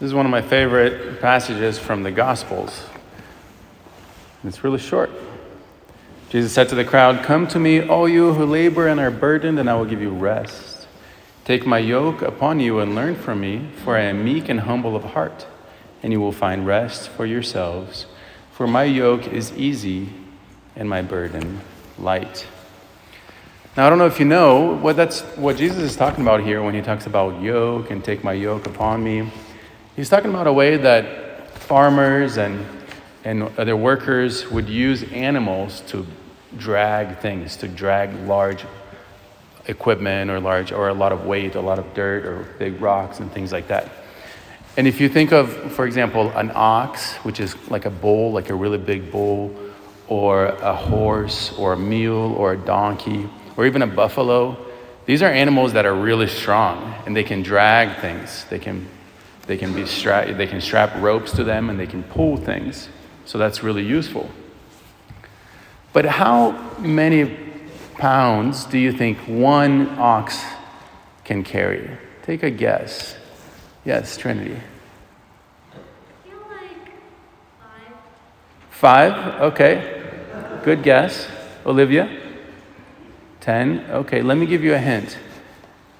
This is one of my favorite passages from the Gospels. It's really short. Jesus said to the crowd, Come to me, all you who labor and are burdened, and I will give you rest. Take my yoke upon you and learn from me, for I am meek and humble of heart, and you will find rest for yourselves. For my yoke is easy and my burden light. Now, I don't know if you know what that's what Jesus is talking about here when he talks about yoke and take my yoke upon me. He's talking about a way that farmers and and other workers would use animals to drag things, to drag large equipment or large or a lot of weight, a lot of dirt or big rocks and things like that. And if you think of, for example, an ox, which is like a bull, like a really big bull, or a horse, or a mule, or a donkey, or even a buffalo, these are animals that are really strong and they can drag things. They can, they can, be stra- they can strap ropes to them and they can pull things. So that's really useful. But how many pounds do you think one ox can carry? Take a guess. Yes, Trinity. Five? Okay. Good guess. Olivia? Ten? Okay, let me give you a hint.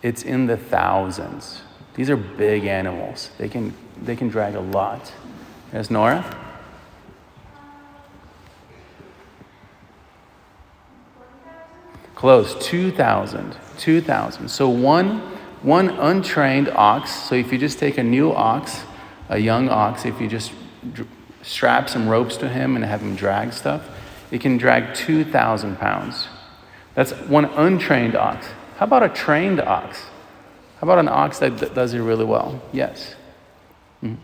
It's in the thousands. These are big animals. They can, they can drag a lot. Yes, Nora? Close, 2,000. 2,000. So one, one untrained ox, so if you just take a new ox, a young ox, if you just strap some ropes to him and have him drag stuff, it can drag 2,000 pounds. That's one untrained ox. How about a trained ox? How about an ox that does it really well? Yes. Mm-hmm.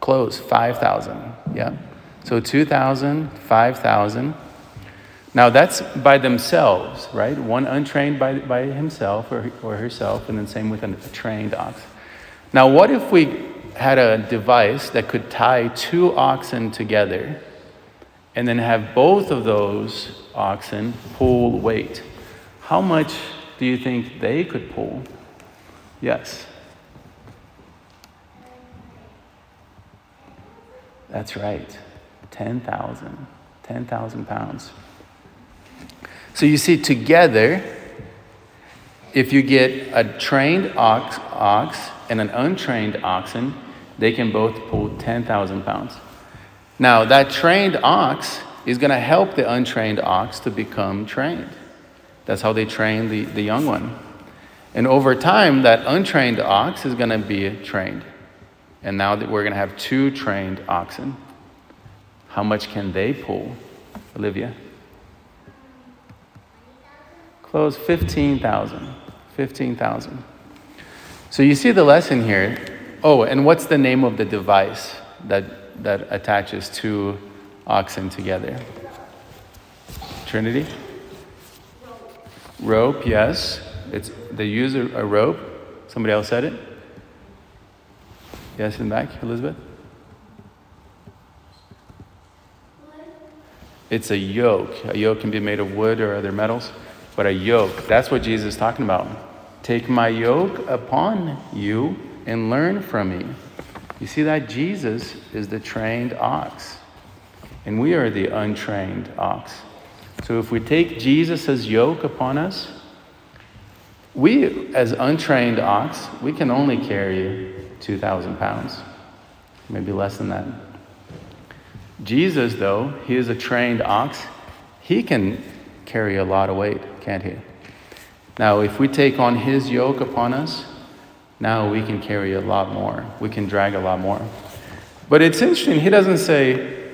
Close, 5,000. Yeah. So 2,000, 5,000. Now that's by themselves, right? One untrained by, by himself or, or herself, and then same with a trained ox. Now, what if we had a device that could tie two oxen together and then have both of those oxen pull weight? How much do you think they could pull? Yes. That's right. 10,000. 10,000 pounds. So you see, together, if you get a trained ox, ox and an untrained oxen, they can both pull 10,000 pounds. Now, that trained ox is going to help the untrained ox to become trained. That's how they train the, the young one. And over time, that untrained ox is going to be trained. And now that we're going to have two trained oxen. How much can they pull, Olivia? Close 15,000. 15,000. So you see the lesson here. Oh, and what's the name of the device that, that attaches two oxen together? Trinity? Rope, yes. It's, they use a, a rope. Somebody else said it? Yes, in back, Elizabeth? It's a yoke. A yoke can be made of wood or other metals, but a yoke, that's what Jesus is talking about. Take my yoke upon you and learn from me. You see that Jesus is the trained ox, and we are the untrained ox. So if we take Jesus' yoke upon us, we, as untrained ox, we can only carry 2,000 pounds, maybe less than that. Jesus, though, he is a trained ox. He can carry a lot of weight, can't he? Now, if we take on his yoke upon us, now we can carry a lot more. We can drag a lot more. But it's interesting, he doesn't say,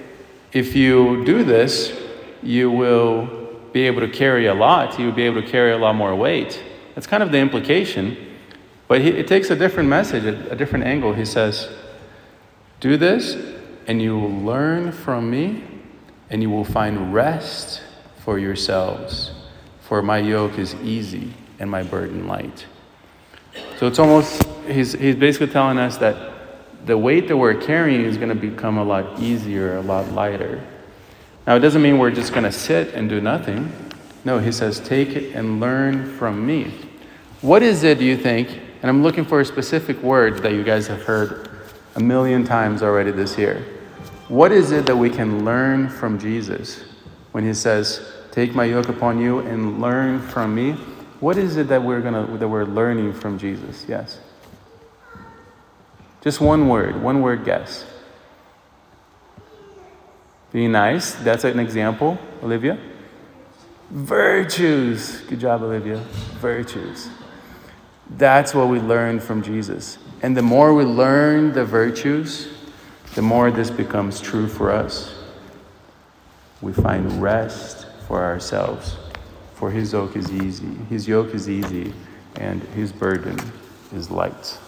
if you do this, you will be able to carry a lot. You will be able to carry a lot more weight. That's kind of the implication. But he, it takes a different message, a, a different angle. He says, Do this, and you will learn from me, and you will find rest for yourselves. For my yoke is easy and my burden light. So it's almost, he's, he's basically telling us that the weight that we're carrying is going to become a lot easier, a lot lighter. Now, it doesn't mean we're just going to sit and do nothing. No, he says, take it and learn from me. What is it, do you think, And I'm looking for a specific word that you guys have heard a million times already this year. What is it that we can learn from Jesus when he says, "Take my yoke upon you and learn from me"? What is it that we're gonna that we're learning from Jesus? Yes. Just one word, one word guess. Be nice. That's an example, Olivia. Virtues. Good job, Olivia. Virtues. That's what we learn from Jesus. And the more we learn the virtues, the more this becomes true for us. We find rest for ourselves. For his yoke is easy. His yoke is easy, and his burden is light.